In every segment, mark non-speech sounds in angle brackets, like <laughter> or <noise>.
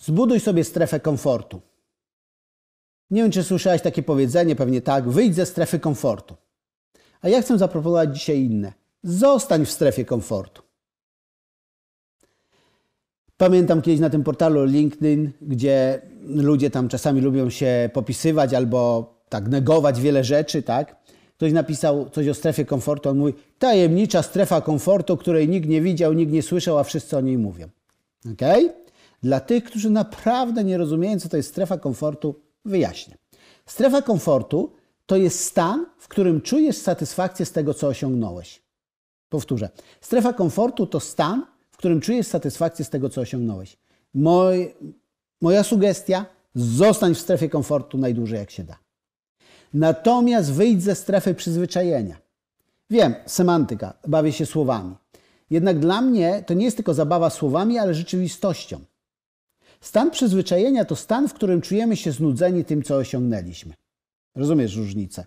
Zbuduj sobie strefę komfortu. Nie wiem, czy słyszałeś takie powiedzenie, pewnie tak. Wyjdź ze strefy komfortu. A ja chcę zaproponować dzisiaj inne. Zostań w strefie komfortu. Pamiętam kiedyś na tym portalu LinkedIn, gdzie ludzie tam czasami lubią się popisywać albo tak negować wiele rzeczy, tak? Ktoś napisał coś o strefie komfortu, on mówi, tajemnicza strefa komfortu, której nikt nie widział, nikt nie słyszał, a wszyscy o niej mówią. Ok? Dla tych, którzy naprawdę nie rozumieją, co to jest strefa komfortu, wyjaśnię. Strefa komfortu to jest stan, w którym czujesz satysfakcję z tego, co osiągnąłeś. Powtórzę. Strefa komfortu to stan, w którym czujesz satysfakcję z tego, co osiągnąłeś. Moj, moja sugestia: zostań w strefie komfortu najdłużej jak się da. Natomiast wyjdź ze strefy przyzwyczajenia. Wiem, semantyka, bawię się słowami. Jednak dla mnie to nie jest tylko zabawa słowami, ale rzeczywistością. Stan przyzwyczajenia to stan, w którym czujemy się znudzeni tym, co osiągnęliśmy. Rozumiesz różnicę?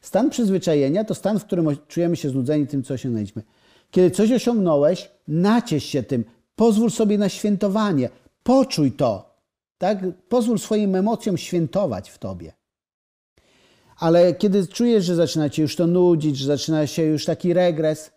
Stan przyzwyczajenia to stan, w którym czujemy się znudzeni tym, co osiągnęliśmy. Kiedy coś osiągnąłeś, naciesz się tym, pozwól sobie na świętowanie, poczuj to, tak? Pozwól swoim emocjom świętować w tobie. Ale kiedy czujesz, że zaczyna cię już to nudzić, że zaczyna się już taki regres,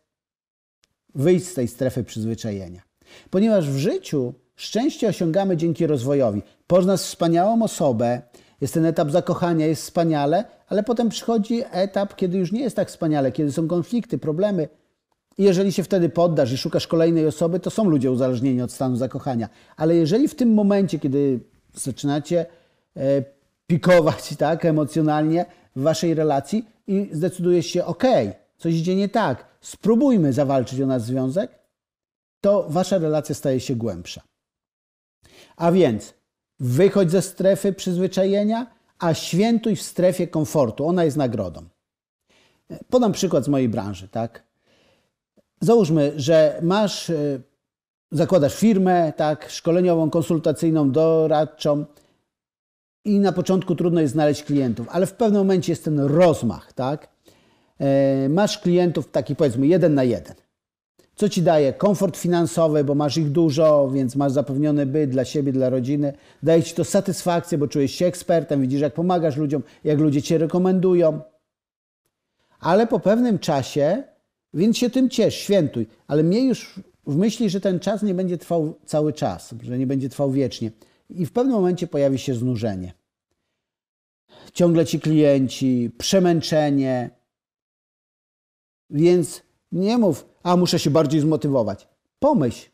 wyjdź z tej strefy przyzwyczajenia. Ponieważ w życiu szczęście osiągamy dzięki rozwojowi. Poznasz wspaniałą osobę, jest ten etap zakochania, jest wspaniale, ale potem przychodzi etap, kiedy już nie jest tak wspaniale, kiedy są konflikty, problemy. I jeżeli się wtedy poddasz i szukasz kolejnej osoby, to są ludzie uzależnieni od stanu zakochania. Ale jeżeli w tym momencie, kiedy zaczynacie e, pikować <laughs> tak, emocjonalnie w waszej relacji i zdecydujesz się, ok, coś idzie nie tak, spróbujmy zawalczyć o nasz związek, to wasza relacja staje się głębsza. A więc wychodź ze strefy przyzwyczajenia, a świętuj w strefie komfortu. Ona jest nagrodą. Podam przykład z mojej branży, tak? Załóżmy, że masz, e, zakładasz firmę, tak, szkoleniową, konsultacyjną, doradczą i na początku trudno jest znaleźć klientów, ale w pewnym momencie jest ten rozmach, tak? E, masz klientów taki powiedzmy jeden na jeden co ci daje komfort finansowy, bo masz ich dużo, więc masz zapewniony byt dla siebie, dla rodziny. Daje ci to satysfakcję, bo czujesz się ekspertem, widzisz, jak pomagasz ludziom, jak ludzie cię rekomendują. Ale po pewnym czasie, więc się tym ciesz, świętuj. Ale miej już w myśli, że ten czas nie będzie trwał cały czas, że nie będzie trwał wiecznie. I w pewnym momencie pojawi się znużenie. Ciągle ci klienci, przemęczenie. Więc nie mów, a muszę się bardziej zmotywować. Pomyśl.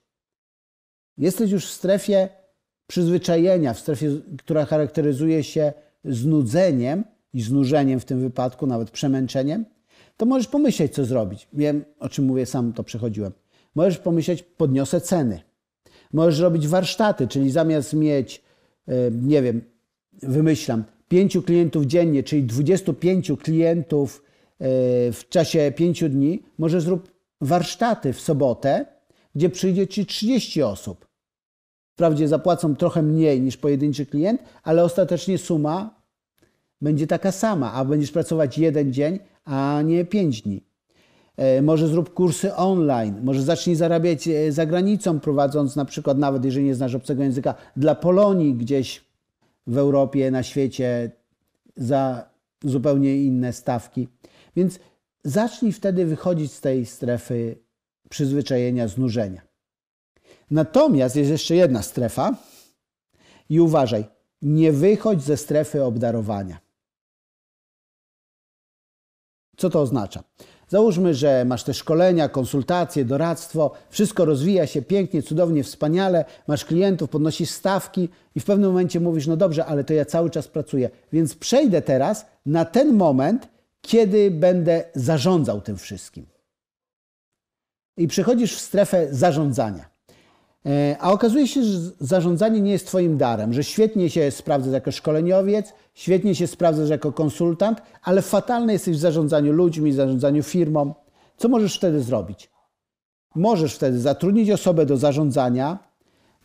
Jesteś już w strefie przyzwyczajenia, w strefie, która charakteryzuje się znudzeniem i znużeniem w tym wypadku, nawet przemęczeniem, to możesz pomyśleć, co zrobić. Wiem, o czym mówię, sam to przechodziłem. Możesz pomyśleć, podniosę ceny. Możesz robić warsztaty, czyli zamiast mieć, e, nie wiem, wymyślam, pięciu klientów dziennie, czyli 25 klientów e, w czasie pięciu dni, może zrób warsztaty w sobotę, gdzie przyjdzie Ci 30 osób. Wprawdzie zapłacą trochę mniej niż pojedynczy klient, ale ostatecznie suma będzie taka sama, a będziesz pracować jeden dzień, a nie pięć dni. E, może zrób kursy online, może zacznij zarabiać e, za granicą, prowadząc na przykład, nawet jeżeli nie znasz obcego języka, dla Polonii gdzieś w Europie, na świecie za zupełnie inne stawki. Więc zacznij wtedy wychodzić z tej strefy przyzwyczajenia, znużenia. Natomiast jest jeszcze jedna strefa i uważaj, nie wychodź ze strefy obdarowania. Co to oznacza? Załóżmy, że masz te szkolenia, konsultacje, doradztwo, wszystko rozwija się pięknie, cudownie, wspaniale, masz klientów, podnosisz stawki i w pewnym momencie mówisz, no dobrze, ale to ja cały czas pracuję, więc przejdę teraz na ten moment, kiedy będę zarządzał tym wszystkim. I przechodzisz w strefę zarządzania. E, a okazuje się, że zarządzanie nie jest Twoim darem, że świetnie się sprawdzasz jako szkoleniowiec, świetnie się sprawdzasz jako konsultant, ale fatalny jesteś w zarządzaniu ludźmi, w zarządzaniu firmą. Co możesz wtedy zrobić? Możesz wtedy zatrudnić osobę do zarządzania,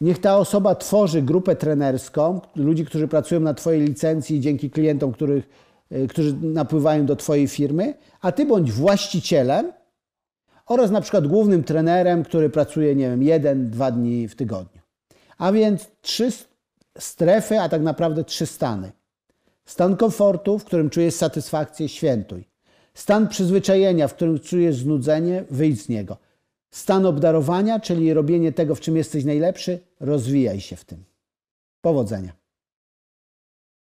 niech ta osoba tworzy grupę trenerską, ludzi, którzy pracują na Twojej licencji dzięki klientom, których którzy napływają do Twojej firmy, a Ty bądź właścicielem oraz na przykład głównym trenerem, który pracuje, nie wiem, jeden, dwa dni w tygodniu. A więc trzy strefy, a tak naprawdę trzy stany. Stan komfortu, w którym czujesz satysfakcję, świętuj. Stan przyzwyczajenia, w którym czujesz znudzenie, wyjdź z niego. Stan obdarowania, czyli robienie tego, w czym jesteś najlepszy, rozwijaj się w tym. Powodzenia.